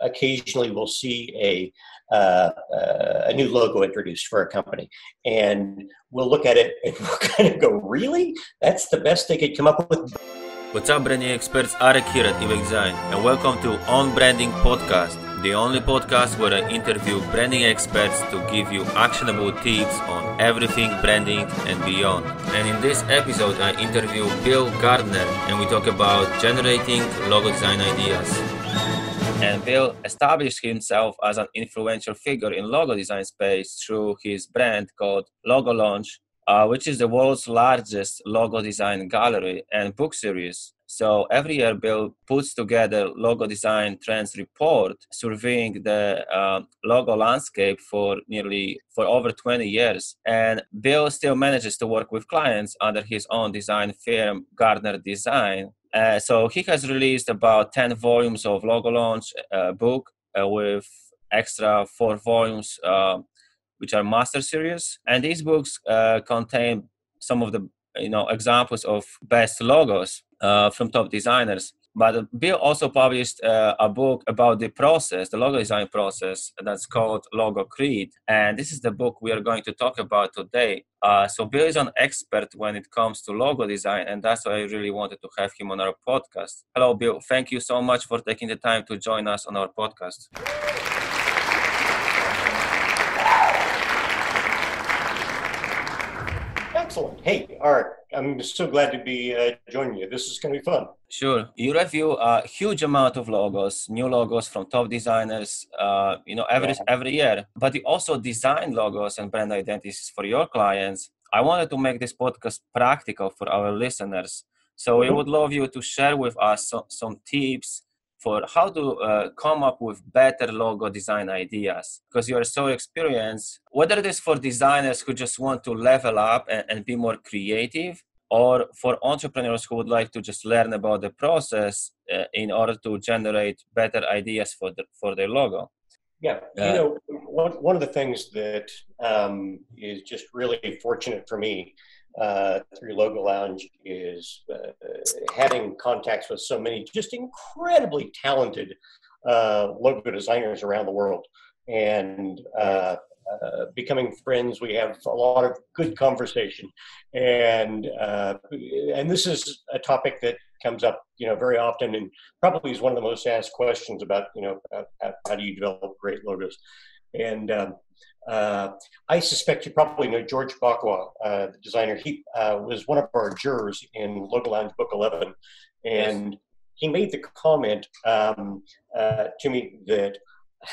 occasionally we'll see a uh, uh, a new logo introduced for a company, and we'll look at it and we'll kind of go, "Really? That's the best they could come up with." What's up, branding experts? Arek here at Ebaq Design, and welcome to On Branding Podcast, the only podcast where I interview branding experts to give you actionable tips on everything branding and beyond. And in this episode, I interview Bill Gardner, and we talk about generating logo design ideas. And Bill established himself as an influential figure in logo design space through his brand called Logo Lounge, uh, which is the world's largest logo design gallery and book series. So every year, Bill puts together logo design trends report, surveying the uh, logo landscape for nearly for over 20 years. And Bill still manages to work with clients under his own design firm, Gardner Design. Uh, so he has released about 10 volumes of Logo Lounge uh, book uh, with extra four volumes uh, which are master series. And these books uh, contain some of the you know examples of best logos uh, from top designers but bill also published uh, a book about the process the logo design process that's called logo creed. And this is the book we are going to talk about today. Uh, so bill is an expert when it comes to logo design and that's why i really wanted to have him on our podcast. Hello bill. Thank you so much for taking the time to join us on our podcast Excellent. Hey, Art, I'm so glad to be uh, joining you. This is going to be fun. Sure. You review a huge amount of logos, new logos from top designers, uh, you know, every yeah. every year. But you also design logos and brand identities for your clients. I wanted to make this podcast practical for our listeners. So mm-hmm. we would love you to share with us some, some tips for how to uh, come up with better logo design ideas because you are so experienced. Whether it is for designers who just want to level up and, and, be more creative or for entrepreneurs who would like to just learn about the process uh, in order to generate better ideas for the, for their logo. Yeah you uh, know one, one of the things that um, is just really fortunate for me uh, through Logo Lounge is uh, having contacts with so many just incredibly talented uh, logo designers around the world and uh, uh, becoming friends. We have a lot of good conversation, and uh, and this is a topic that comes up, you know, very often, and probably is one of the most asked questions about, you know, how, how do you develop great logos, and um, uh, I suspect you probably know George Bokhua, uh, the designer. He uh, was one of our jurors in Logo Lounge Book 11, and yes. he made the comment um, uh, to me that,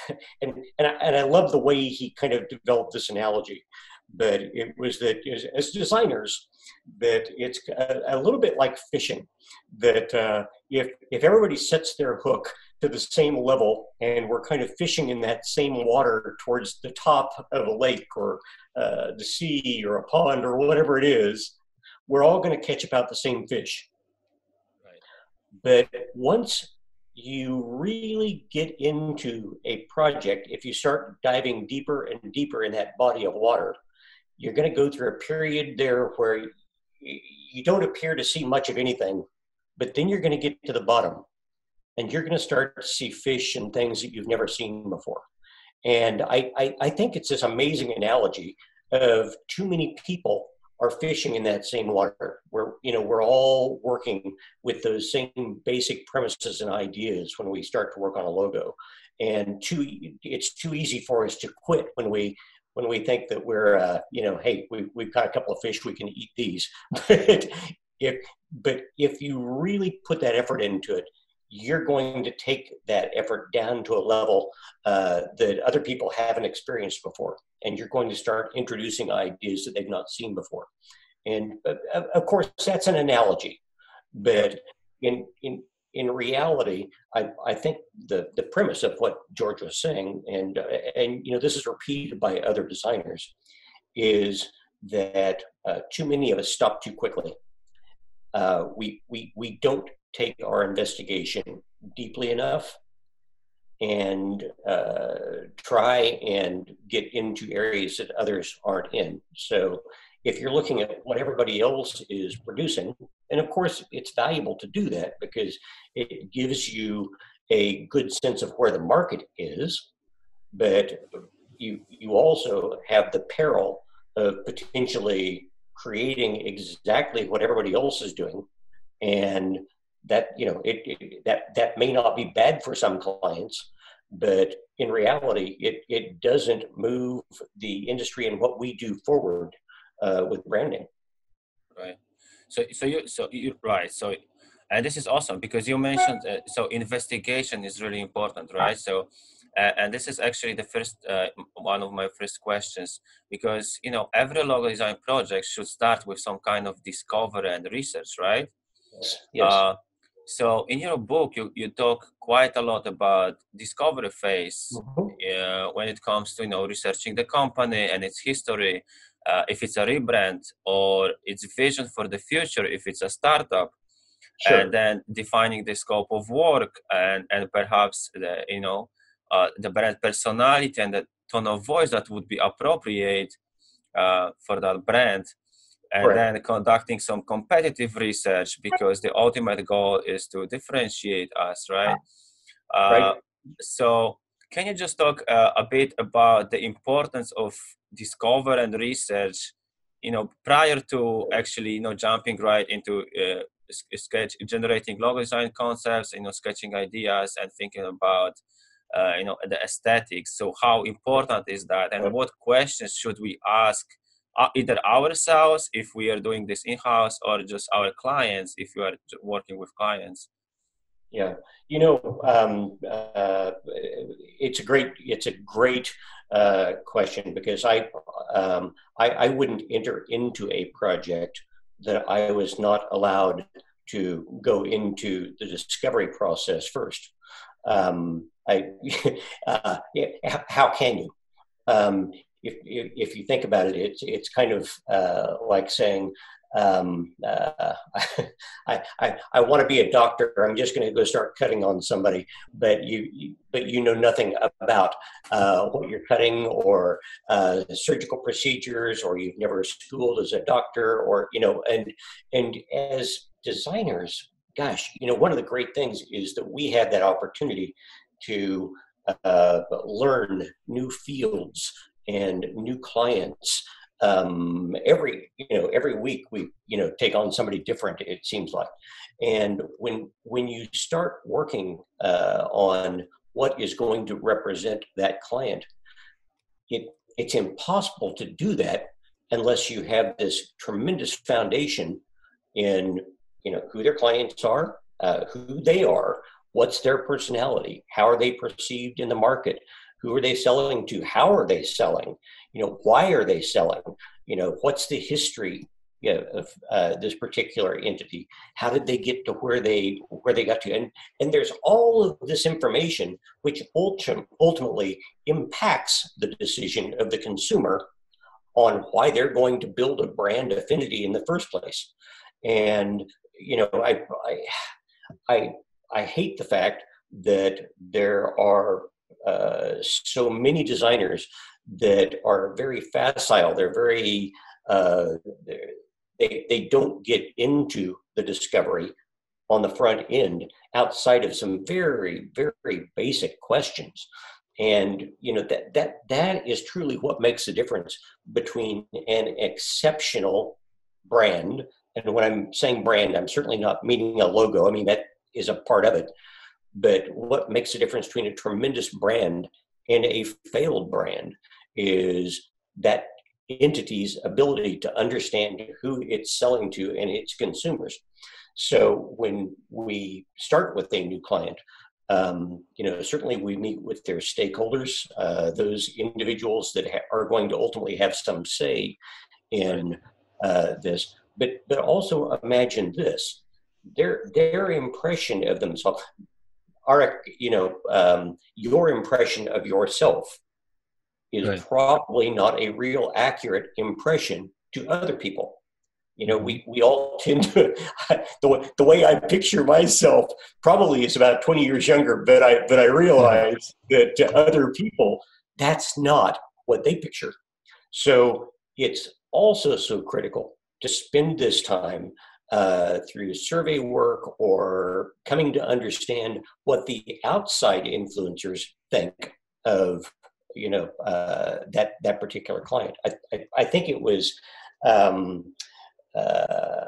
and and I, and I love the way he kind of developed this analogy, but it was that as designers, that it's a, a little bit like fishing, that uh, if if everybody sets their hook to the same level and we're kind of fishing in that same water towards the top of a lake or uh, the sea or a pond or whatever it is, we're all going to catch about the same fish. Right. But once you really get into a project, if you start diving deeper and deeper in that body of water, you're going to go through a period there where you don't appear to see much of anything, but then you're going to get to the bottom and you're going to start to see fish and things that you've never seen before. And I, I, I, think it's this amazing analogy of too many people are fishing in that same water. We're, you know, we're all working with those same basic premises and ideas when we start to work on a logo. And too, it's too easy for us to quit when we when we think that we're, uh, you know, hey, we, we've got a couple of fish, we can eat these. but if but if you really put that effort into it, you're going to take that effort down to a level uh, that other people haven't experienced before. And you're going to start introducing ideas that they've not seen before. And uh, of course, that's an analogy. But in, in, in reality, I, I think the, the premise of what George was saying, and, uh, and you know, this is repeated by other designers, is that uh, too many of us stop too quickly. Uh, we, we, we don't take our investigation deeply enough and uh, try and get into areas that others aren't in. So if you're looking at what everybody else is producing, and of course it's valuable to do that because it gives you a good sense of where the market is, but you you also have the peril of potentially creating exactly what everybody else is doing, and that you know it, it that that may not be bad for some clients, but in reality, it it doesn't move the industry and what we do forward uh, with branding. Right. So so you so you right so and this is awesome because you mentioned uh, so investigation is really important right so uh, and this is actually the first uh, one of my first questions because you know every logo design project should start with some kind of discovery and research right yes, yes. Uh, so in your book you, you talk quite a lot about discovery phase mm-hmm. Uh, when it comes to you know researching the company and its history uh, if it's a rebrand or its vision for the future if it's a startup sure. and then defining the scope of work and and perhaps the you know uh, the brand personality and the tone of voice that would be appropriate uh, for that brand and right. then conducting some competitive research because the ultimate goal is to differentiate us right, uh, right. so can you just talk uh, a bit about the importance of discover and research you know prior to actually you know jumping right into uh, sketch generating logo design concepts you know sketching ideas and thinking about uh, you know the aesthetics so how important is that and what questions should we ask either ourselves if we are doing this in-house or just our clients if you are working with clients yeah you know um, uh, it's a great it's a great uh, question because I, um, I I wouldn't enter into a project that I was not allowed to go into the discovery process first. Um, I, uh, how can you? Um, if, if, if, you think about it, it's, it's kind of uh, like saying, um, uh, I, I, I want to be a doctor. I'm just going to go start cutting on somebody, but you, but you know nothing about uh, what you're cutting or uh, surgical procedures, or you've never schooled as a doctor, or you know, and and as designers, gosh, you know, one of the great things is that we have that opportunity to uh, learn new fields and new clients um, every you know every week we you know take on somebody different it seems like. And when when you start working uh, on what is going to represent that client it it's impossible to do that unless you have this tremendous foundation in you know who their clients are uh, who they are what's their personality how are they perceived in the market who are they selling to? How are they selling? You know why are they selling? You know what's the history you know, of uh, this particular entity? How did they get to where they where they got to? And and there's all of this information which ultim- ultimately impacts the decision of the consumer on why they're going to build a brand affinity in the first place. And you know i i i, I hate the fact that there are uh, so many designers that are very facile. They're very uh, they're, they they don't get into the discovery on the front end outside of some very very basic questions. And you know that that that is truly what makes the difference between an exceptional brand and when i'm saying brand i'm certainly not meaning a logo. I mean that is a part of it but what makes the difference between a tremendous brand and a failed brand is that entity's ability to understand who it's selling to and its consumers. So when we start with a new client, um, you know, certainly we meet with their stakeholders, uh, those individuals that ha- are going to ultimately have some say in uh, this. But but also imagine this: their their impression of themselves our you know um, your impression of yourself is right. probably not a real accurate impression to other people you know we we all tend to the, the way i picture myself probably is about 20 years younger but i but i realize that to other people that's not what they picture so it's also so critical to spend this time uh, through survey work or coming to understand what the outside influencers think of you know uh, that that particular client. I, I, I think it was. Um, uh,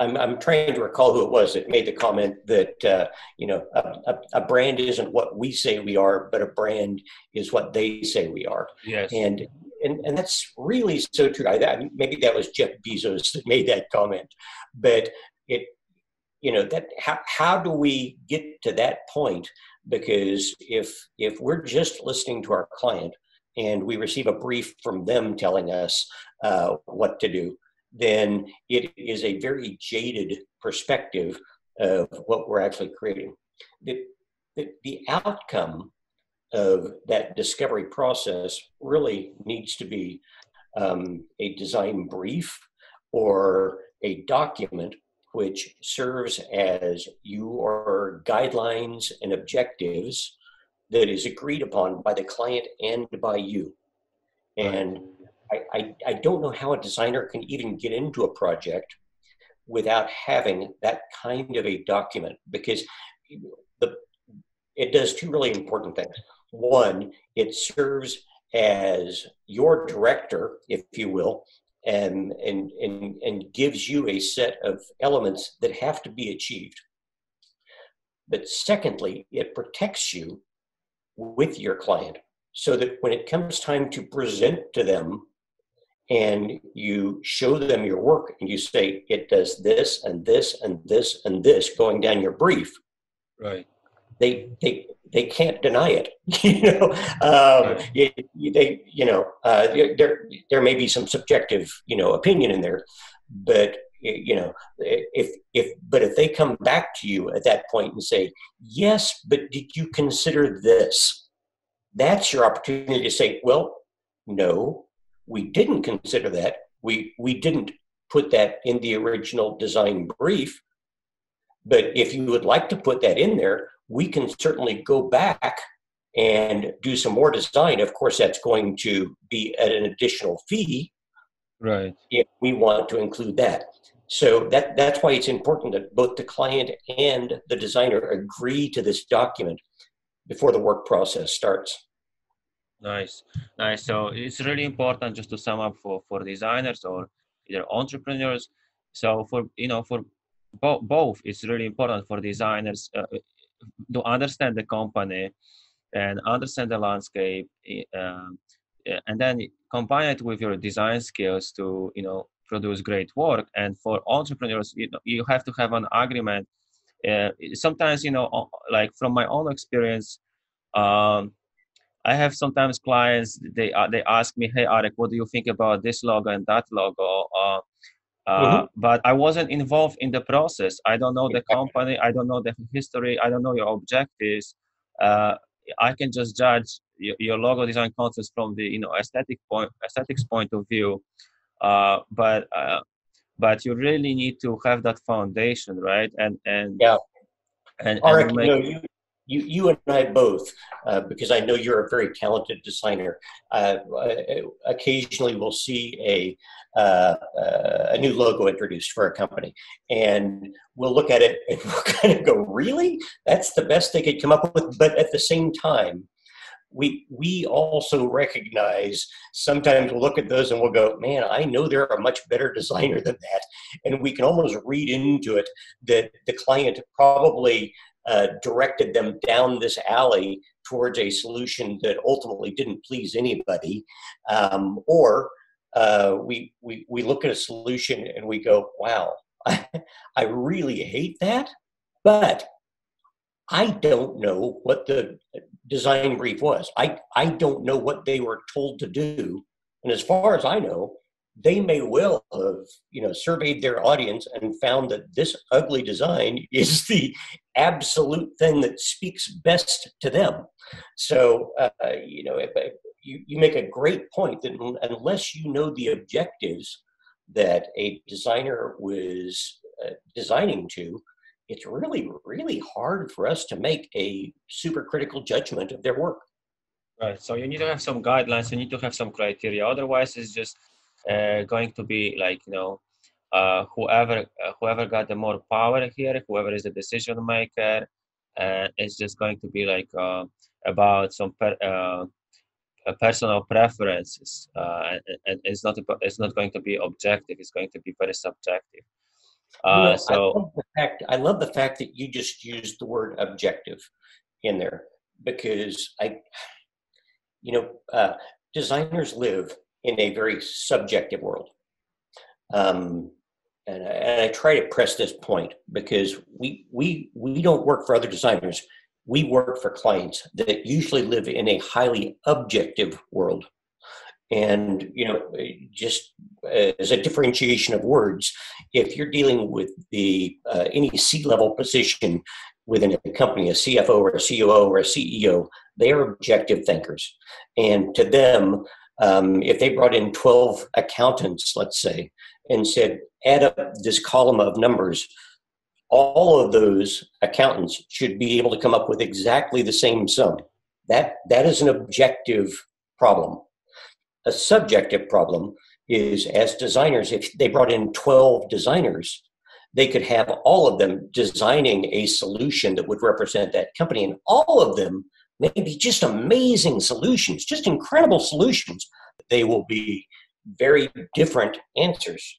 I'm, I'm trying to recall who it was that made the comment that uh, you know a, a, a, brand isn't what we say we are, but a brand is what they say we are. Yes. And and, and that's really so true. I, maybe that was Jeff Bezos that made that comment, but it you know that how, how do we get to that point because if if we're just listening to our client and we receive a brief from them telling us uh, what to do then it is a very jaded perspective of what we're actually creating the, the, the outcome of that discovery process really needs to be um, a design brief or a document which serves as your guidelines and objectives that is agreed upon by the client and by you. And I, I, I, don't know how a designer can even get into a project without having that kind of a document because the, it does two really important things. One, it serves as your director, if you will, and, and, and, and gives you a set of elements that have to be achieved. But secondly, it protects you with your client so that when it comes time to present to them and you show them your work and you say it does this and this and this and this going down your brief right they they they can't deny it. you know, um, you, they you know uh, there there may be some subjective you know opinion in there, but you know if if but if they come back to you at that point and say yes, but did you consider this? That's your opportunity to say, well, no, we didn't consider that. We we didn't put that in the original design brief. But if you would like to put that in there, we can certainly go back and do some more design. Of course, that's going to be at an additional fee. Right. If we want to include that. So that, that's why it's important that both the client and the designer agree to this document before the work process starts. Nice, nice. So it's really important just to sum up for, for designers or either entrepreneurs. So for you know for bo- both, it's really important for designers. Uh, to understand the company and understand the landscape um, and then combine it with your design skills to you know produce great work. And for entrepreneurs you, know, you have to have an agreement. Uh, sometimes you know like from my own experience um, i have sometimes clients they uh, they ask me hey Arek, what do you think about this logo and that logo? Uh, mm-hmm. Uh, but I wasn't involved in the process. I don't know the company. I don't know the history. I don't know your objectives. Uh, I can just judge your, your, logo design concepts from the you know aesthetic point, aesthetics point of view. Uh, but uh, but you really need to have that foundation, right? And and yeah. And, and make, you, know, you, you, you and I both, uh, because I know you're a very talented designer. Uh, occasionally, we'll see a uh, uh, a new logo introduced for a company, and we'll look at it and we'll kind of go, "Really? That's the best they could come up with." But at the same time, we we also recognize sometimes we'll look at those and we'll go, man, I know they're a much better designer than that, and we can almost read into it that the client probably uh, directed them down this alley towards a solution that ultimately didn't please anybody, um, or uh, we, we we look at a solution and we go, "Wow, I, I really hate that," but I don't know what the design brief was. I I don't know what they were told to do, and as far as I know, they may well have you know surveyed their audience and found that this ugly design is the absolute thing that speaks best to them. So uh, you know you, you make a great point that unless you know the objectives that a designer was uh, designing to it's really really hard for us to make a super critical judgment of their work. Right so you need to have some guidelines you need to have some criteria otherwise it's just uh, going to be like you know uh, whoever uh, whoever got the more power here, whoever is the decision maker, uh, is just going to be like uh, about some per, uh, personal preferences, uh, and, and, it's not it's not going to be objective. It's going to be very subjective. Uh, so I love, the fact, I love the fact that you just used the word objective in there because I, you know, uh, designers live in a very subjective world. Um, and, and I try to press this point because we we we don't work for other designers. We work for clients that usually live in a highly objective world. And you know, just as a differentiation of words, if you're dealing with the uh, any C-level position within a company, a CFO or a COO or a CEO, they are objective thinkers, and to them, um, if they brought in 12 accountants, let's say, and said, add up this column of numbers, all of those accountants should be able to come up with exactly the same sum. That, that is an objective problem. A subjective problem is as designers, if they brought in 12 designers, they could have all of them designing a solution that would represent that company, and all of them maybe just amazing solutions, just incredible solutions. They will be very different answers.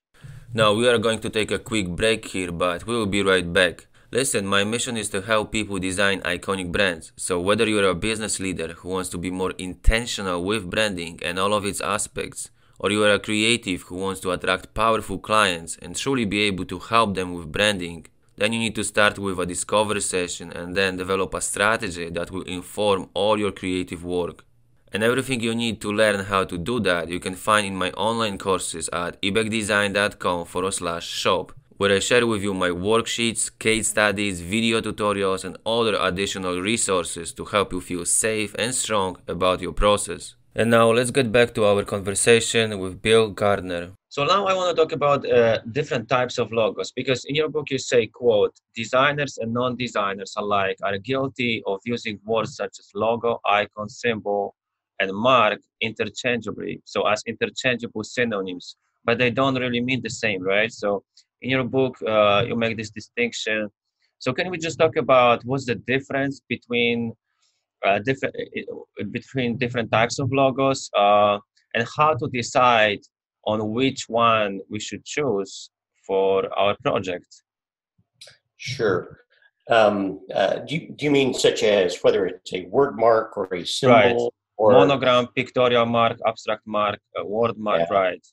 Now, we are going to take a quick break here, but we will be right back. Listen, my mission is to help people design iconic brands. So, whether you're a business leader who wants to be more intentional with branding and all of its aspects, or you are a creative who wants to attract powerful clients and truly be able to help them with branding, then you need to start with a discovery session and then develop a strategy that will inform all your creative work. And everything you need to learn how to do that you can find in my online courses at ebaqdesign.com forward slash shop, where I share with you my worksheets, case studies, video tutorials, and other additional resources to help you feel safe and strong about your process. And now let's get back to our conversation with Bill Gardner. So now I want to talk about uh, different types of logos because in your book you say, quote, designers and non-designers alike are guilty of using words such as logo, icon, symbol, and mark interchangeably, so as interchangeable synonyms, but they don't really mean the same, right? So in your book uh, you make this distinction. So can we just talk about what's the difference between uh, different uh, between different types of logos uh, and how to decide on which one we should choose for our project. Sure. Um, uh, do, you, do you mean such as whether it's a word mark or a symbol? Right. Or... Monogram, pictorial mark, abstract mark, word mark, yeah. right.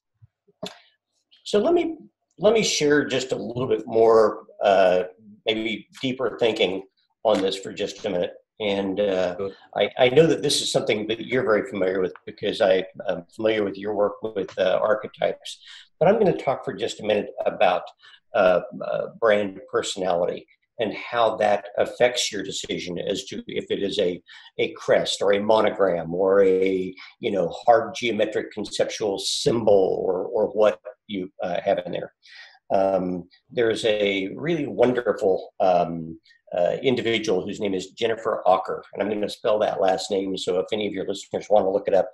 So let me let me share just a little bit more, uh, maybe deeper thinking on this for just a minute. And uh, I, I, know that this is something that you're very familiar with because I, am familiar with your work with uh, archetypes. But I'm going to talk for just a minute about uh, uh, brand personality and how that affects your decision as to if it is a, a crest or a monogram or a you know hard geometric conceptual symbol or, or what you uh, have in there. Um, there's a really wonderful um, uh, individual whose name is Jennifer Aaker, and I'm going to spell that last name. So if any of your listeners want to look it up,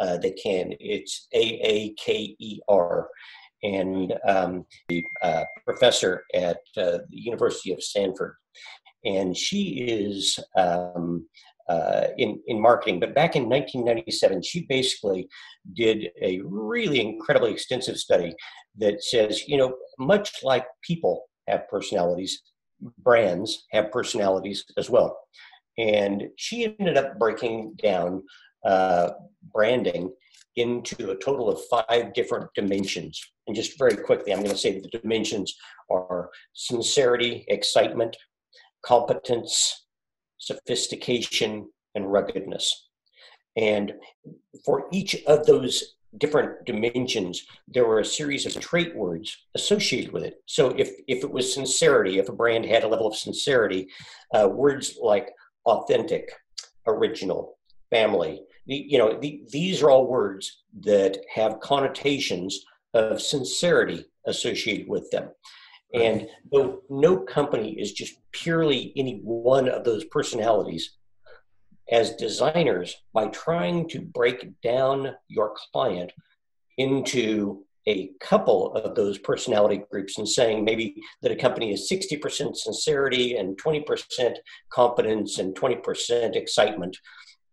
uh, they can. It's A A K E R, and um, the uh, professor at uh, the University of Stanford, and she is. Um, uh, in in marketing, but back in 1997, she basically did a really incredibly extensive study that says, you know, much like people have personalities, brands have personalities as well. And she ended up breaking down uh, branding into a total of five different dimensions. And just very quickly, I'm going to say that the dimensions are sincerity, excitement, competence, sophistication, and ruggedness. And for each of those different dimensions, there were a series of trait words associated with it. So if, if it was sincerity, if a brand had a level of sincerity, uh, words like authentic, original, family, the, you know, the, these are all words that have connotations of sincerity associated with them. And though no company is just purely any one of those personalities, as designers by trying to break down your client into a couple of those personality groups and saying maybe that a company is 60% sincerity and 20% competence and 20% excitement,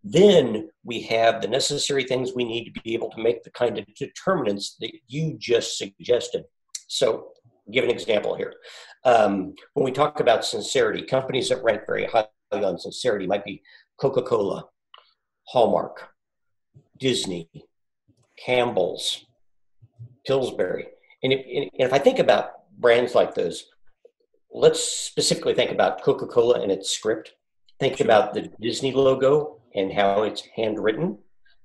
then we have the necessary things we need to be able to make the kind of determinants that you just suggested. So, give an example here. Um, when we talk about sincerity, companies that rank very highly on sincerity might be Coca Cola, Hallmark, Disney, Campbell's, Pillsbury. And if, and if I think about brands like those, let's specifically think about Coca Cola and its script. Think about the Disney logo and how it's handwritten.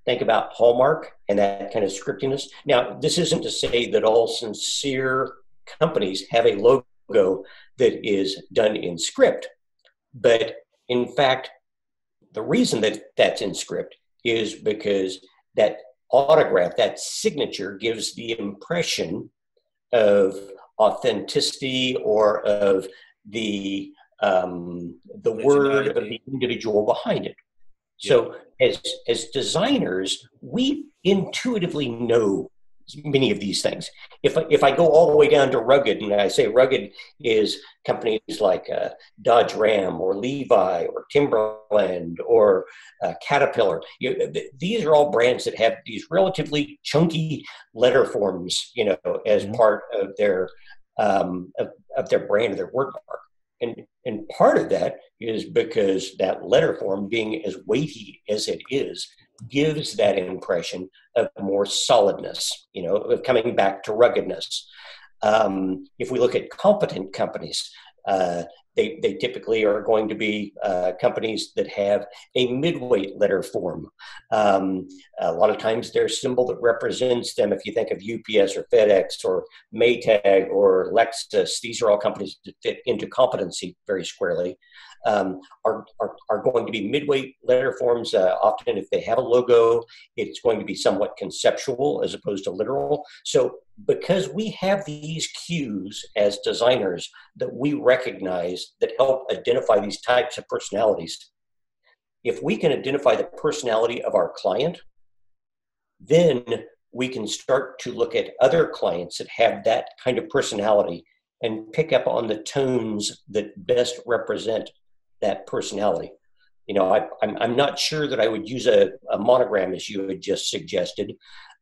Think about Hallmark and that kind of scriptiness. Now, this isn't to say that all sincere companies have a logo that is done in script, but in fact, the reason that that's in script is because that autograph, that signature gives the impression of authenticity or of the um, the word of the individual behind it. So as as designers, we intuitively know many of these things. If I, if I go all the way down to rugged, and I say rugged is companies like uh, Dodge Ram or Levi or Timberland or uh, Caterpillar. You, th- these are all brands that have these relatively chunky letter forms, you know, as mm-hmm. part of their um, of, of, their brand or their word mark. And and part of that is because that letter form, being as weighty as it is, gives that impression of more solidness, you know, of coming back to ruggedness. Um, if we look at competent companies, uh, they, they typically are going to be uh, companies that have a midweight letter form. Um, a lot of times their symbol that represents them, if you think of UPS or FedEx or Maytag or Lexus, these are all companies that fit into competency very squarely um, are, are, are going to be midweight letter forms. Uh, often, if they have a logo, it's going to be somewhat conceptual as opposed to literal. So, because we have these cues as designers that we recognize that help identify these types of personalities, if we can identify the personality of our client, then we can start to look at other clients that have that kind of personality and pick up on the tones that best represent that personality. You know, I, I'm, I'm not sure that I would use a, a monogram as you had just suggested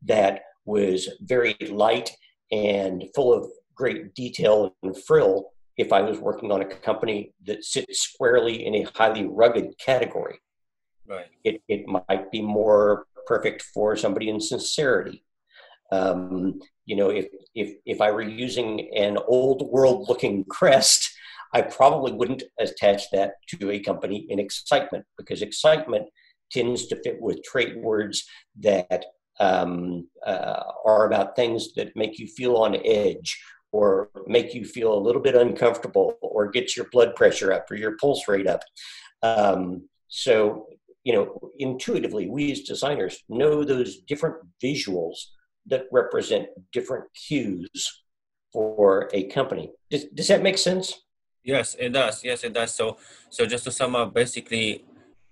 that was very light and full of great detail and frill if I was working on a company that sits squarely in a highly rugged category. Right. It, it might be more perfect for somebody in sincerity. Um, you know, if, if, if I were using an old world looking crest, I probably wouldn't attach that to a company in excitement because excitement tends to fit with trait words that um, uh, are about things that make you feel on edge or make you feel a little bit uncomfortable or get your blood pressure up or your pulse rate up. Um, so, you know, intuitively, we as designers know those different visuals that represent different cues for a company. Does, does that make sense? Yes, it does. Yes, it does. So, so just to sum up, basically,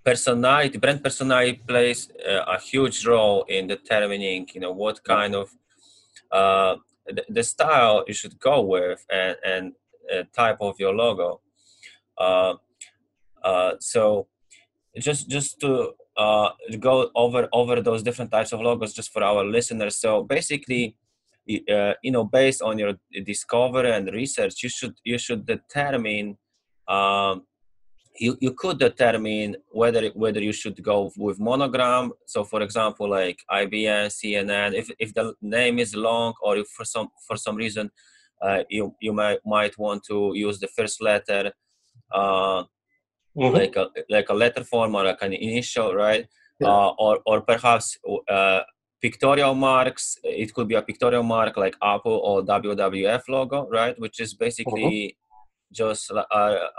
personality, brand personality plays uh, a huge role in determining, you know, what kind of uh, the, the style you should go with and and uh, type of your logo. Uh, uh, so, just just to uh, go over over those different types of logos, just for our listeners. So, basically uh, you know based on your discovery and research you should you should determine um, you, you could determine whether whether you should go with monogram so for example like ibm cnn if, if the name is long or if for some for some reason uh, you you might might want to use the first letter uh, mm-hmm. like a like a letter form or like an initial right yeah. uh, or or perhaps uh, pictorial marks. It could be a pictorial mark like Apple or WWF logo, right? Which is basically mm-hmm. just a, a,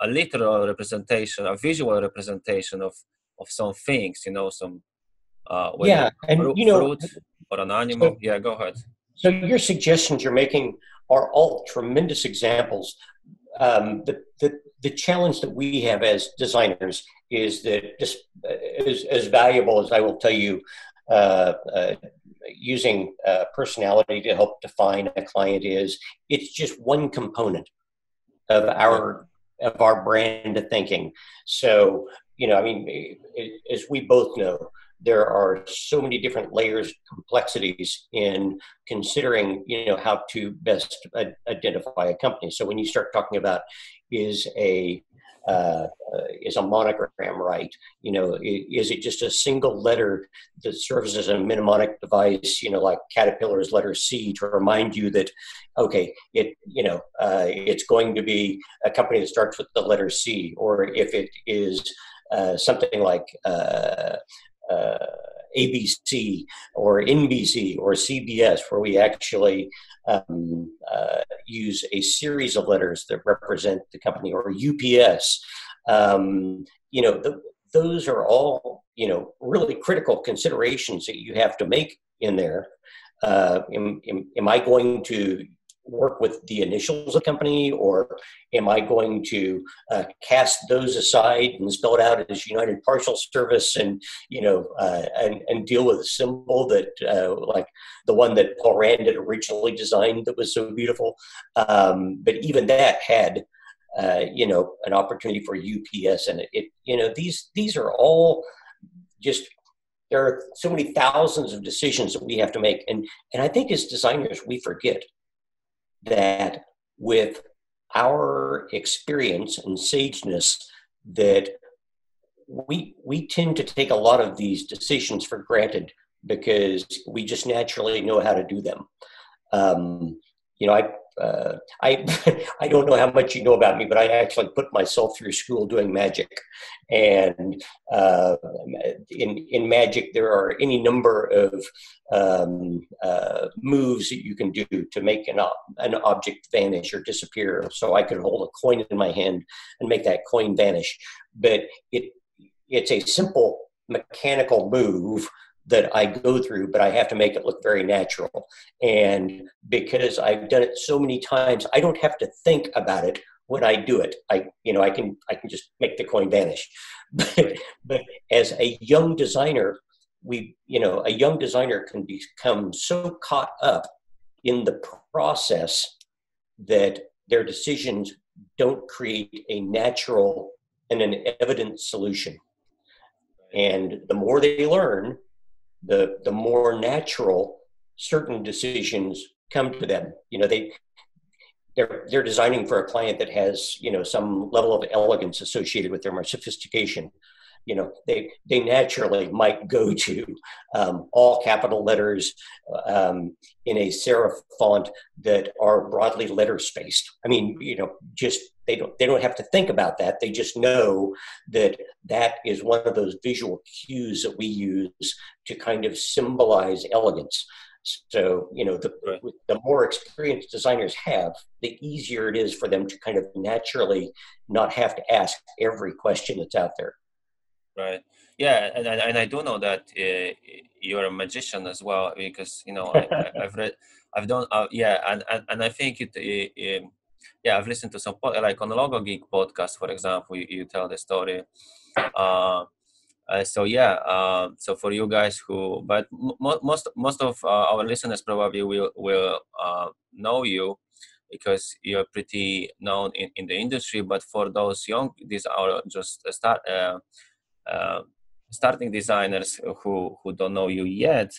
a, literal representation, a visual representation of of some things, you know, some uh, yeah, and fruit, you know, or an animal. So, yeah, go ahead. So your suggestions you're making are all tremendous examples. Um, the, the the challenge that we have as designers is that just as, as valuable as I will tell you uh, uh, using uh, personality to help define a client is it's just one component of our of our brand thinking. So you know, I mean, as we both know, there are so many different layers, complexities in considering, you know, how to best identify a company. So when you start talking about is a uh, uh, is a monogram right? You know, is it just a single letter that serves as a mnemonic device? You know, like Caterpillar's letter C to remind you that, okay, it you know, uh, it's going to be a company that starts with the letter C, or if it is uh, something like. ABC or NBC or CBS, where we actually um, uh, use a series of letters that represent the company, or UPS. Um, you know, the, those are all you know really critical considerations that you have to make in there. Uh, am, am, am I going to work with the initials of the company, or am I going to uh, cast those aside and spell it out as United Parcel Service, and you know, uh, and and deal with a symbol that uh, like the one that Paul Rand had originally designed that was so beautiful. Um, but even that had. Uh, you know, an opportunity for UPS, and it, it, you know, these these are all just there are so many thousands of decisions that we have to make and and i think as designers we forget that with our experience and sageness that we we tend to take a lot of these decisions for granted because we just naturally know how to do them. Um, you know, I uh, I I don't know how much you know about me, but I actually put myself through school doing magic, and uh, in in magic there are any number of um, uh, moves that you can do to make an an object vanish or disappear. So I could hold a coin in my hand and make that coin vanish, but it it's a simple mechanical move that I go through, but I have to make it look very natural. And because I've done it so many times, I don't have to think about it when I do it. I, you know, I can I can just make the coin vanish. But, but as a young designer, we, you know, a young designer can become so caught up in the process that their decisions don't create a natural and an evident solution. And the more they learn, the the more natural certain decisions come to them. You know, they they're they're designing for a client that has you know some level of elegance associated with them or sophistication. You know, they they naturally might go to um, all capital letters um, in a serif font that are broadly letter spaced. I mean, you know, just they don't they don't have to think about that they just know that that is one of those visual cues that we use to kind of symbolize elegance so you know the right. the more experienced designers have the easier it is for them to kind of naturally not have to ask every question that's out there right yeah and, and i do know that uh, you're a magician as well because you know I, have read i've done uh, yeah and, and and i think it, it yeah, I've listened to some like on the Logo Geek podcast, for example, you, you tell the story. Uh, uh, so yeah, uh, so for you guys who, but m- most most of uh, our listeners probably will will uh, know you because you're pretty known in, in the industry. But for those young, these are just start uh, starting designers who who don't know you yet.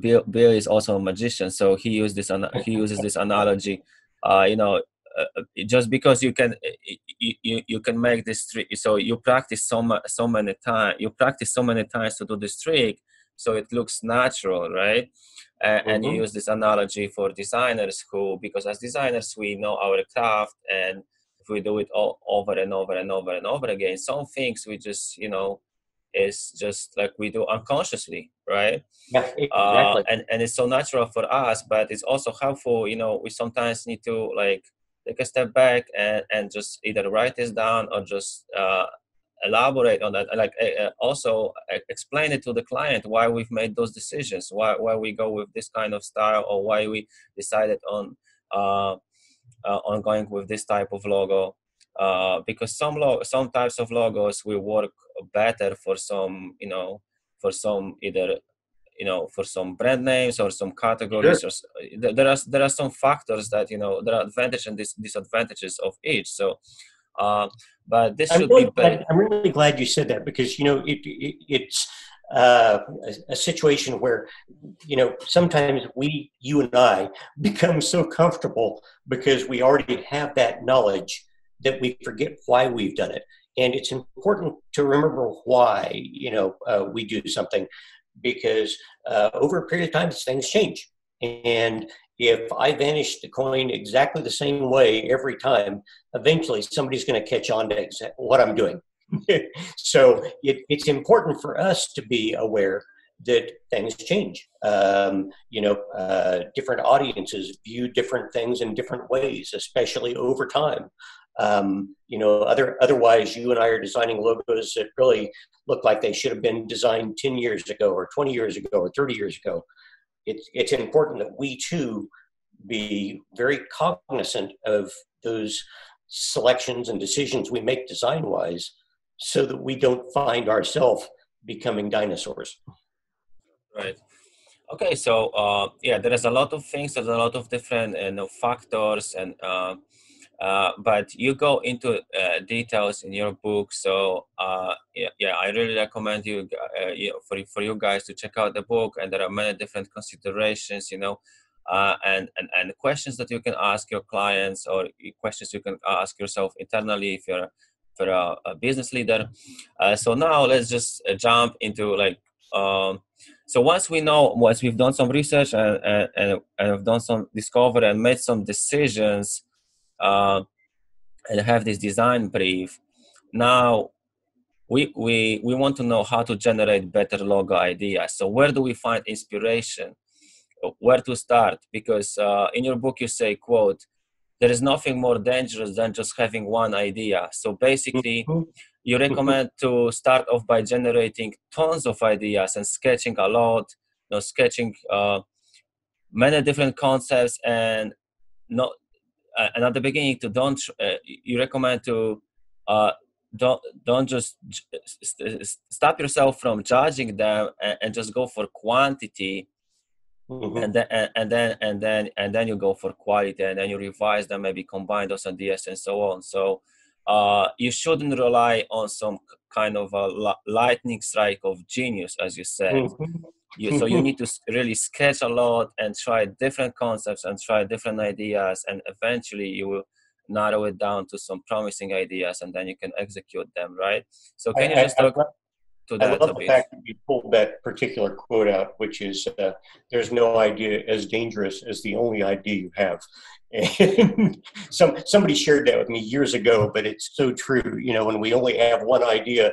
Bill Bill is also a magician, so he used this he uses this analogy uh, you know uh, uh just because you can uh, you, you can make this trick so you practice so much so many times you practice so many times to do this trick so it looks natural right uh, mm-hmm. and you mm-hmm. use this analogy for designers who because as designers we know our craft and if we do it all over and over and over and over again some things we just you know is just like we do unconsciously right yeah exactly. Uh, and and it's so natural for us but it's also helpful you know we sometimes need to like take a step back and and just either write this down or just uh, elaborate on that. Like uh, also explain it to the client why we've made those decisions why why we go with this kind of style or why we decided on uh, uh on going with this type of logo. Uh, because some lo- some types of logos will work better for some you know for some either you know for some brand names or some categories sure. or there are there are some factors that you know there are advantages and dis- disadvantages of each so uh, but this I'm should really be glad, i'm really glad you said that because you know it, it it's uh, a, a, situation where you know sometimes we you and i become so comfortable because we already have that knowledge that we forget why we've done it. And it's important to remember why you know uh, we do something because uh, over a period of time things change and if i vanish the coin exactly the same way every time eventually somebody's going to catch on to what i'm doing so it, it's important for us to be aware that things change. Um, you know, uh, different audiences view different things in different ways, especially over time. Um, you know, other otherwise, you and I are designing logos that really look like they should have been designed 10 years ago, or 20 years ago, or 30 years ago. It's it's important that we too be very cognizant of those selections and decisions we make design wise so that we don't find ourselves becoming dinosaurs. Right. Okay, so uh, yeah, there is a lot of things. There's a lot of different you know, factors, and uh, uh, but you go into uh, details in your book. So uh, yeah, yeah, I really recommend you, uh, you for for you guys to check out the book. And there are many different considerations, you know, and, and and questions that you can ask your clients or questions you can ask yourself internally if you're for a, a business leader. Uh, so now let's just uh, jump into like, um, so once we know, once we've done some research and, and, and have done some discovery and made some decisions uh, and have this design brief, now we, we, we want to know how to generate better logo ideas. So where do we find inspiration? Where to start? Because uh, in your book you say, quote, there is nothing more dangerous than just having one idea. So basically, mm-hmm. you recommend to start off by generating tons of ideas and sketching a lot, you know, sketching uh, many different concepts and not and at the beginning to don't uh, you recommend to uh, don't don't just st- stop yourself from judging them and, and, just go for quantity Mm-hmm. and then and, and, then and then and then you go for quality and then you revise them maybe combine those ideas and so on so uh, you shouldn't rely on some kind of a lightning strike of genius as you said mm-hmm. You, so you need to really sketch a lot and try different concepts and try different ideas and eventually you will narrow it down to some promising ideas and then you can execute them right so can I, you just I, talk to that. I love the fact that you pulled that particular quote out, which is uh, "There's no idea as dangerous as the only idea you have." And some somebody shared that with me years ago, but it's so true. You know, when we only have one idea,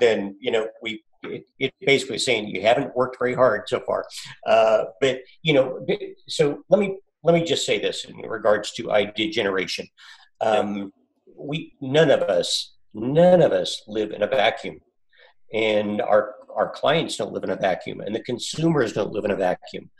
then you know we it, it, basically saying you haven't worked very hard so far. Uh, but you know, so let me let me just say this in regards to idea generation. Um, we none of us none of us live in a vacuum and our our clients don't live in a vacuum, and the consumers don't live in a vacuum.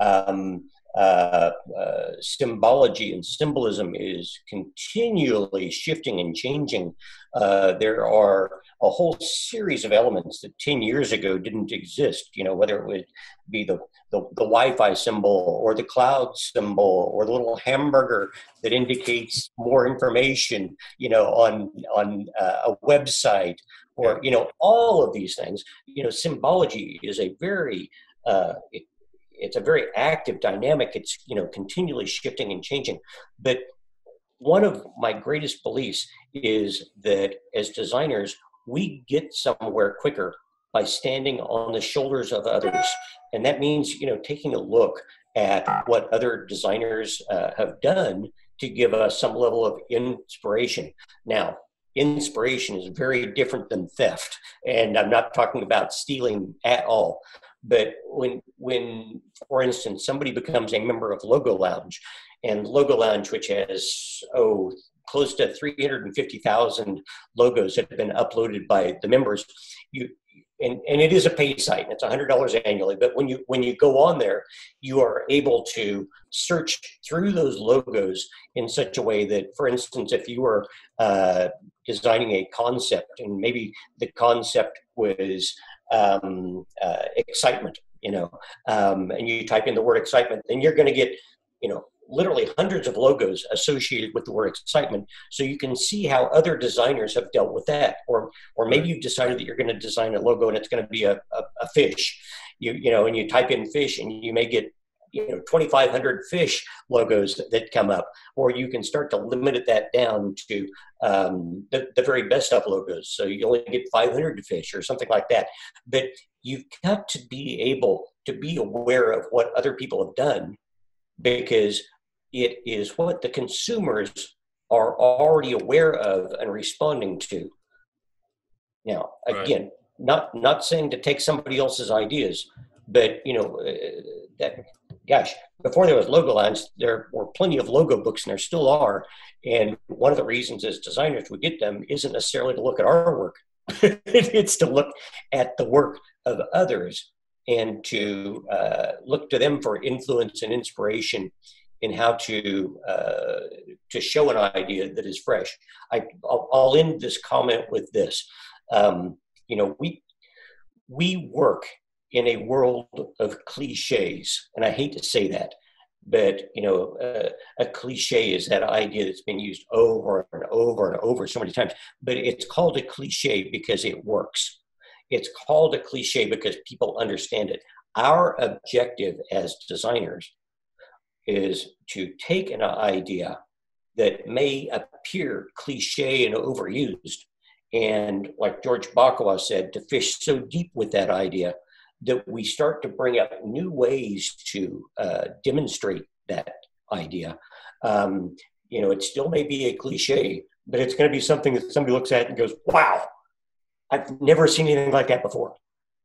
Um, uh, uh, symbology and symbolism is continually shifting and changing. Uh, there are a whole series of elements that 10 years ago didn't exist, you know, whether it would be the, the, the Wi-Fi symbol or the cloud symbol or the little hamburger that indicates more information, you know, on, on uh, a website or, you know, all of these things, you know, symbology is a very, uh, it's a very active dynamic. It's you know continually shifting and changing. But one of my greatest beliefs is that as designers, we get somewhere quicker by standing on the shoulders of others, and that means you know taking a look at what other designers uh, have done to give us some level of inspiration. Now, inspiration is very different than theft, and I'm not talking about stealing at all. But when, when, for instance, somebody becomes a member of Logo Lounge, and Logo Lounge, which has oh close to 350,000 logos that have been uploaded by the members, you and, and it is a paid site and it's $100 annually but when you when you go on there you are able to search through those logos in such a way that for instance if you were uh, designing a concept and maybe the concept was um, uh, excitement, you know, um, and you type in the word excitement, then you're going to get, you know, literally hundreds of logos associated with the word excitement. So you can see how other designers have dealt with that or or maybe you've decided that you're going to design a logo and it's going to be a, a, a fish. You you know and you type in fish and you may get you know 2500 fish logos that, that, come up or you can start to limit that down to um, the, the very best of logos. So you only get 500 fish or something like that. But you've got to be able to be aware of what other people have done because it is what the consumers are already aware of and responding to. Now again right. not not saying to take somebody else's ideas but you know uh, that gosh, before there was Logo Lounge, there were plenty of logo books, and there still are. And one of the reasons as designers we get them isn't necessarily to look at our work; it's to look at the work of others and to uh, look to them for influence and inspiration in how to uh, to show an idea that is fresh. I, will I'll end this comment with this. Um, you know, we we work in a world of cliches, and I hate to say that, but you know, uh, a cliche is that idea that's been used over and over and over so many times. But it's called a cliche because it works. It's called a cliche because people understand it. Our objective as designers is to take an idea that may appear cliche and overused, and like George Bokhua said, to fish so deep with that idea that we start to bring up new ways to uh, demonstrate that idea. Um, you know, it still may be a cliche, but it's going to be something that somebody looks at and goes, "Wow, I've never seen anything like that before."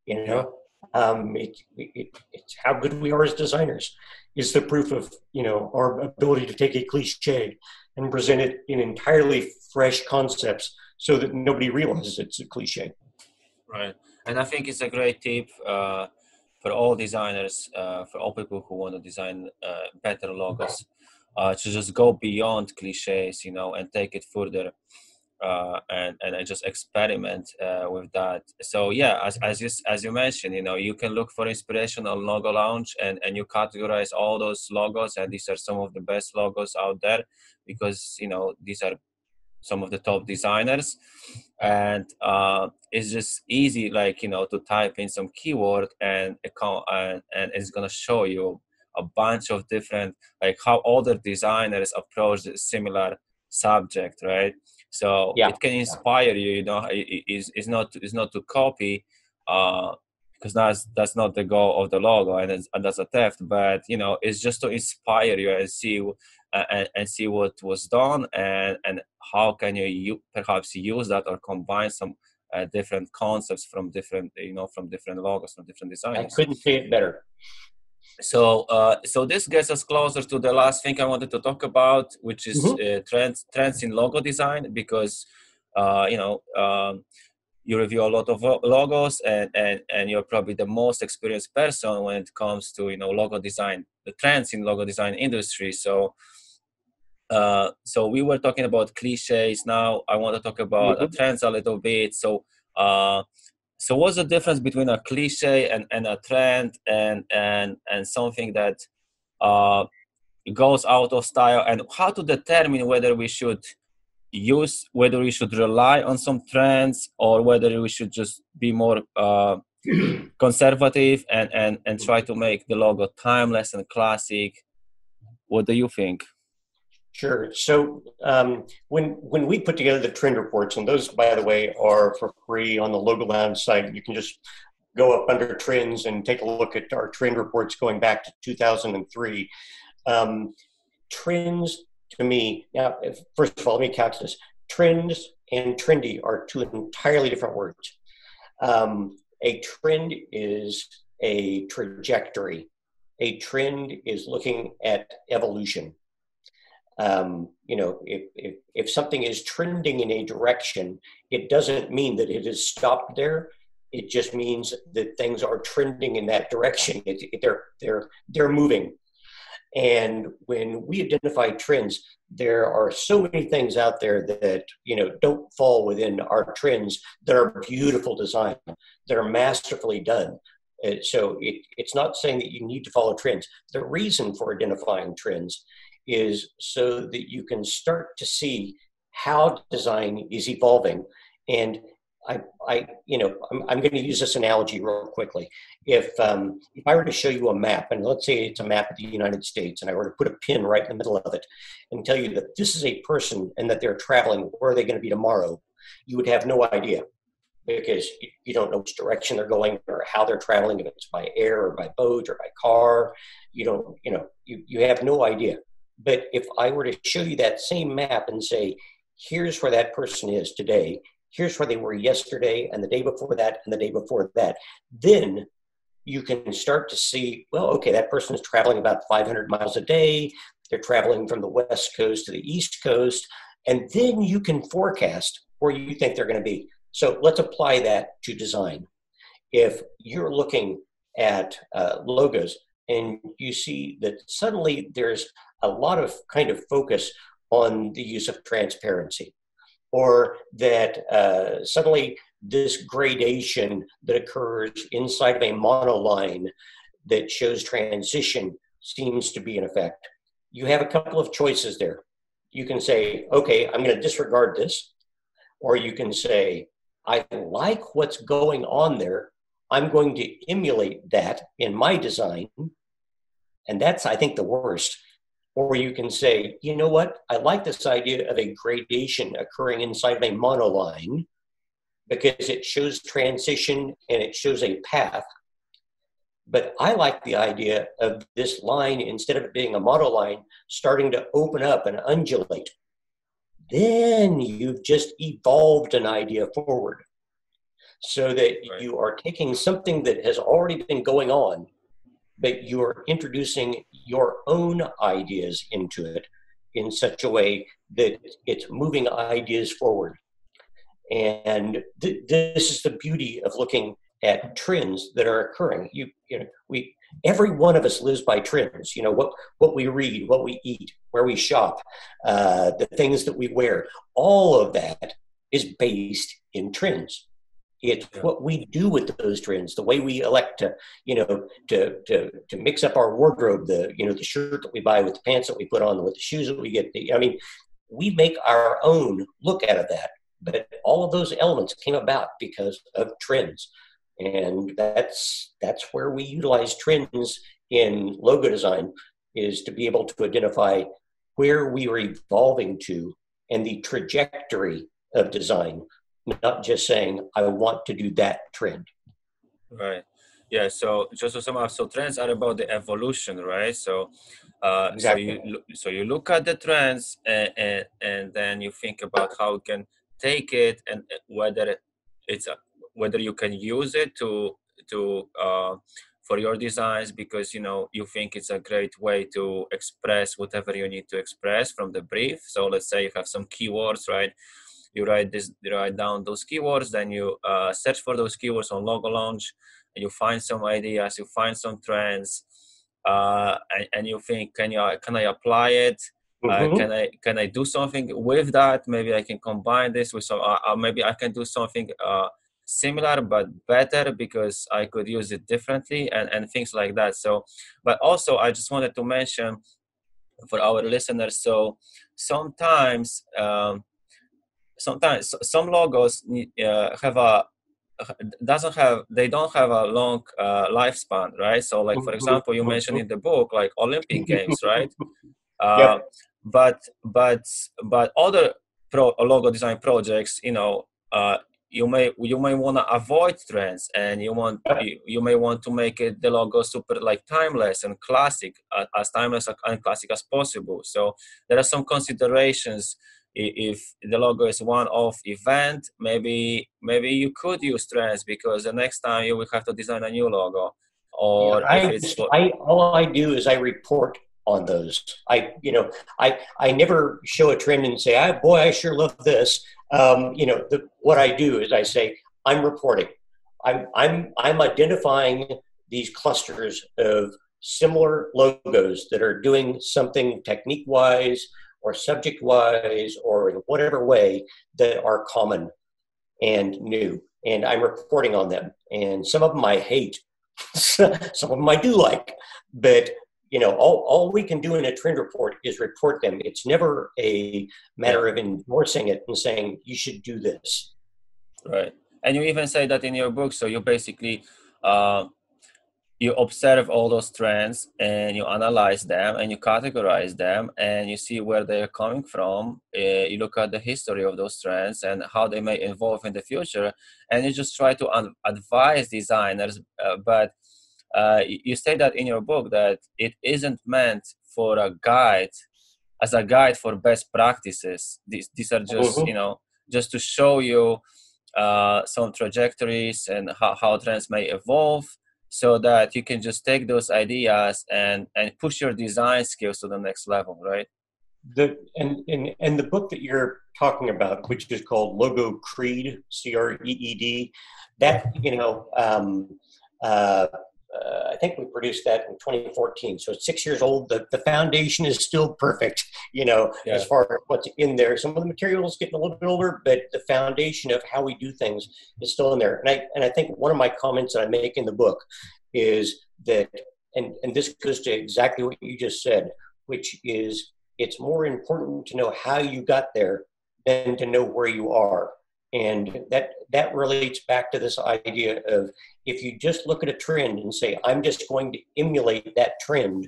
You know, um, it, it, it's how good we are as designers is the proof of you know our ability to take a cliche and present it in entirely fresh concepts so that nobody realizes it's a cliche. Right and I think it's a great tip uh, for all designers, uh, for all people who want to design uh, better logos, uh, to just go beyond cliches, you know, and take it further. Uh, and and just experiment uh, with that. So yeah, as as you as you mentioned, you know, you can look for inspiration on Logo Lounge, and and you categorize all those logos, and these are some of the best logos out there, because you know these are some of the top designers and uh, it's just easy like you know to type in some keyword and account and, and it's going to show you a bunch of different like how other designers approach a similar subject right so yeah. it can inspire you you know it, it's, it's not it's not to copy uh because that's that's not the goal of the logo and, and that's a theft but you know it's just to inspire you and see and, and see what was done and and how can you, you perhaps use that or combine some uh, different concepts from different you know from different logos from different designs i couldn't say it better so uh, so this gets us closer to the last thing i wanted to talk about which is mm-hmm. uh, trends trends in logo design because uh, you know um, you review a lot of logos and, and and you're probably the most experienced person when it comes to you know logo design the trends in logo design industry so uh, so we were talking about cliches. Now I want to talk about mm-hmm. trends a little bit. So, uh, so what's the difference between a cliche and, and a trend and and and something that uh, goes out of style? And how to determine whether we should use whether we should rely on some trends or whether we should just be more uh, conservative and, and and try to make the logo timeless and classic. What do you think? Sure. So um, when when we put together the trend reports, and those, by the way, are for free on the Logo Lounge site. You can just go up under trends and take a look at our trend reports going back to 2003. Um, trends, to me, now first of all, let me couch this. Trends and trendy are two entirely different words. Um, a trend is a trajectory. A trend is looking at evolution um, you know, if, if, if something is trending in a direction, it doesn't mean that it has stopped there. It just means that things are trending in that direction. It, it, they're, they're, they're moving. And when we identify trends, there are so many things out there that you know don't fall within our trends that are beautiful design that are masterfully done. Uh, so it, it's not saying that you need to follow trends. The reason for identifying trends is so that you can start to see how design is evolving and I, I, you know, I'm, I'm going to use this analogy real quickly. If um, if I were to show you a map, and let's say it's a map of the United States, and I were to put a pin right in the middle of it, and tell you that this is a person and that they're traveling, where are they going to be tomorrow? You would have no idea because you don't know which direction they're going or how they're traveling, if it's by air or by boat or by car. You don't, you know, you, you have no idea. But if I were to show you that same map and say, here's where that person is today, here's where they were yesterday and the day before that and the day before that. Then you can start to see, well, okay, that person is traveling about 500 miles a day. They're traveling from the West Coast to the East Coast. And then you can forecast where you think they're going to be. So let's apply that to design. If you're looking at uh, logos and you see that suddenly there's a lot of kind of focus on the use of transparency or that uh, suddenly this gradation that occurs inside of a monoline that shows transition seems to be in effect. You have a couple of choices there. You can say, okay, I'm going to disregard this. Or you can say, I like what's going on there. I'm going to emulate that in my design. And that's, I think, the worst or you can say, you know what, I like this idea of a gradation occurring inside of a monoline because it shows transition and it shows a path. But I like the idea of this line, instead of it being a monoline, starting to open up and undulate. Then you've just evolved an idea forward so that right. you are taking something that has already been going on but you're introducing your own ideas into it in such a way that it's moving ideas forward. And th- this is the beauty of looking at trends that are occurring. You, you know, we every one of us lives by trends. You know what what we read, what we eat, where we shop, uh, the things that we wear. All of that is based in trends. It's yeah. what we do with those trends, the way we elect to, you know, to, to, to mix up our wardrobe, the, you know, the shirt that we buy with the pants that we put on, with the shoes that we get. I mean, we make our own look out of that. But all of those elements came about because of trends. And that's, that's where we utilize trends in logo design is to be able to identify where we are evolving to and the trajectory of design not just saying I want to do that trend. Right. Yeah. So just sum up, so trends are about the evolution, right? So, uh, exactly. so you so you look at the trends and, and and then you think about how you can take it and whether it's whether you can use it to to uh, for your designs because you know you think it's a great way to express whatever you need to express from the brief so let's say you have some keywords right you write this you write down those keywords then you uh, search for those keywords on Logo Lounge and you find some ideas you find some trends uh, and, and, you think can you can i apply it? Uh, mm-hmm. uh, can i can i do something with that? Maybe i can combine this with some uh, uh, maybe i can do something similar but better because i could use it differently and and things like that. So but also i just wanted to mention for our listeners so sometimes um, sometimes some logos uh, have a doesn't have they don't have a long uh, lifespan right? So like for example you mentioned in the book like olympic games right? Uh, yeah. but but but other pro logo design projects you know uh, you may you may want to avoid trends and you want you, you, may want to make it the logo super like timeless and classic uh, as timeless and classic as possible. So there are some considerations if the logo is one-off event, maybe maybe you could use trends because the next time you will have to design a new logo. Or yeah, I, I, all I do is I report on those. I you know I I never show a trend and say, "I boy, I sure love this." Um, you know, the, what I do is I say, "I'm reporting. I'm I'm I'm identifying these clusters of similar logos that are doing something technique wise or subject wise or in whatever way that are common and new. And I'm reporting on them. And some of them I hate, some of them I do like. But you know, all, all we can do in a trend report is report them. It's never a matter of endorsing it and saying you should do this. Right. And you even say that in your book. So you basically uh, you observe all those trends and you analyze them and you categorize them and you see where they're coming from uh, you look at the history of those trends and how they may evolve in the future and you just try to un- advise designers uh, but uh, you say that in your book that it isn't meant for a guide as a guide for best practices these, these are just mm-hmm. you know just to show you uh, some trajectories and how, how trends may evolve so that you can just take those ideas and and push your design skills to the next level right? The and and, and the book that you're talking about which is called logo creed c-r-e-e-d that you know um, uh, uh, I think we produced that in 2014. So it's six years old. The, the foundation is still perfect, you know, yeah. as far as what's in there. Some of the materials getting a little bit older, but the foundation of how we do things is still in there. And I, and I think one of my comments that I make in the book is that, and, and this goes to exactly what you just said, which is it's more important to know how you got there than to know where you are and that that relates back to this idea of if you just look at a trend and say i'm just going to emulate that trend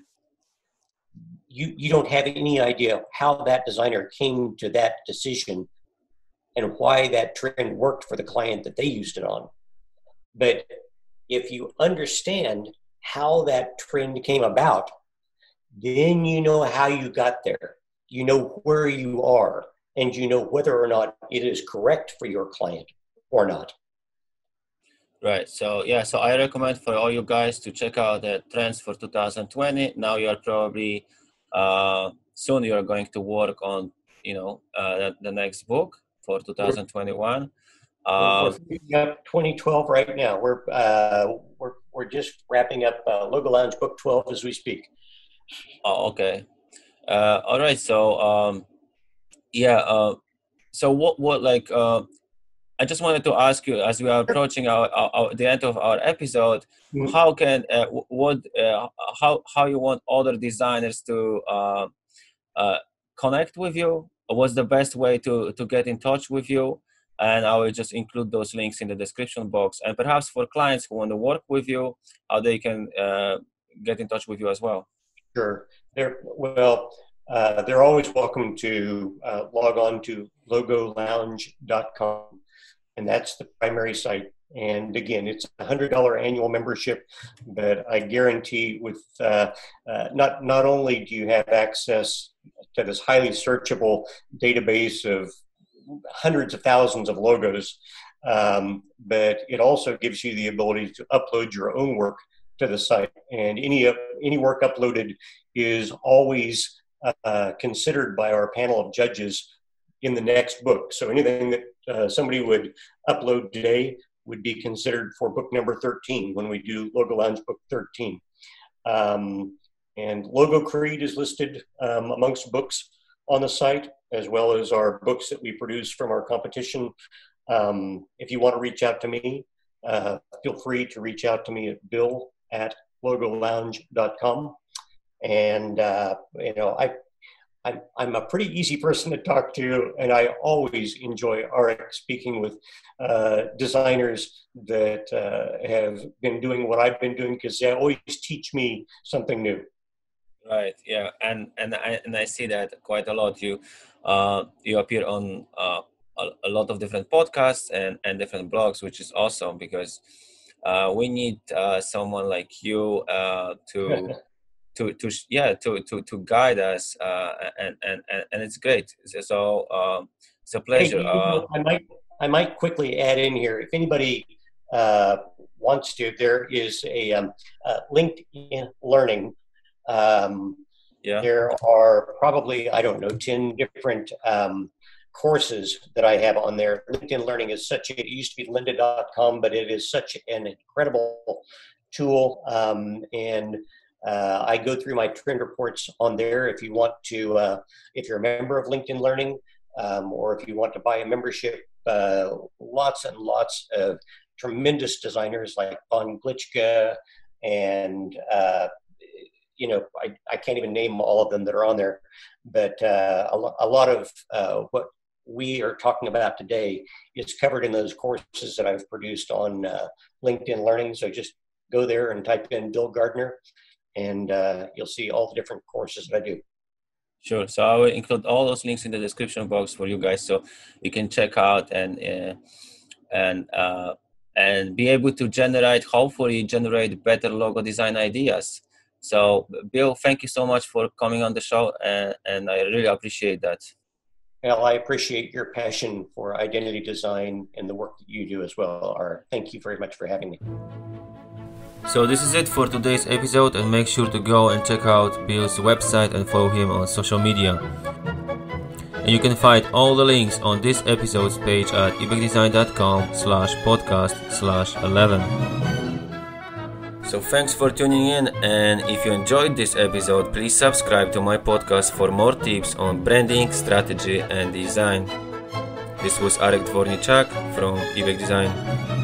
you you don't have any idea how that designer came to that decision and why that trend worked for the client that they used it on. But if you understand how that trend came about then you know how you got there. You know where you are and you know whether or not it is correct for your client or not. Right. So yeah. So I recommend for all you guys to check out the trends for 2020. Now you are probably uh, soon you are going to work on you know uh, the, next book for 2021. Um, we're up 2012 right now. We're uh, we're we're just wrapping up uh, Logo Lounge Book 12 as we speak. Oh, okay. Uh, all right. So um, yeah. Uh, so what what like uh, I just wanted to ask you as we are approaching our, our, our the end of our episode, mm-hmm. how can uh, what uh, how how you want other designers to uh, uh, connect with you? What's the best way to to get in touch with you? And I will just include those links in the description box. And perhaps for clients who want to work with you, how they can uh, get in touch with you as well. Sure. There. Well uh, they're always welcome to uh, log on to logolounge.com, and that's the primary site. And again, it's a hundred dollar annual membership, but I guarantee with uh, uh, not not only do you have access to this highly searchable database of hundreds of thousands of logos, um, but it also gives you the ability to upload your own work to the site. And any any work uploaded is always uh, considered by our panel of judges in the next book. So anything that uh, somebody would upload today would be considered for book number 13 when we do Logo Lounge book 13. Um, and Logo Creed is listed um, amongst books on the site, as well as our books that we produce from our competition. Um, if you want to reach out to me, uh, feel free to reach out to me at bill at logolounge.com and uh, you know I. I'm, I'm a pretty easy person to talk to, and I always enjoy Arek speaking with uh, designers that uh, have been doing what I've been doing because they always teach me something new. Right. Yeah, and and I and I see that quite a lot. You uh, you appear on uh, a, a lot of different podcasts and and different blogs, which is awesome because uh, we need uh, someone like you uh, to to to yeah to to to guide us uh, and and and it's great so uh, it's a pleasure hey, uh, i might i might quickly add in here if anybody uh, wants to there is a um, uh, linkedin learning um, yeah there are probably i don't know 10 different um, courses that I have on there. LinkedIn Learning is such a, it used to be lynda.com, but it is such an incredible tool. Um, and Uh, I go through my trend reports on there. If you want to, uh, if you're a member of LinkedIn Learning, um, or if you want to buy a membership, uh, lots and lots of tremendous designers like Von Glitschka, and uh, you know I, I can't even name all of them that are on there, but uh, a, a, lot of uh, what we are talking about today is covered in those courses that I've produced on LinkedIn Learning. So just go there and type in Bill Gardner and uh, you'll see all the different courses that I do. Sure. So I will include all those links in the description box for you guys, so you can check out and uh, and uh, and be able to generate, hopefully, generate better logo design ideas. So, Bill, thank you so much for coming on the show, and, and I really appreciate that. Well, I appreciate your passion for identity design and the work that you do as well. Or thank you very much for having me. So this is it for today's episode and make sure to go and check out Bill's website and follow him on social media. And you can find all the links on this episode's page at ebaqdesign.com slash podcast slash 11. So thanks for tuning in and if you enjoyed this episode, please subscribe to my podcast for more tips on branding, strategy and design. This was Arek Dvornechcuck from Ebaq Design.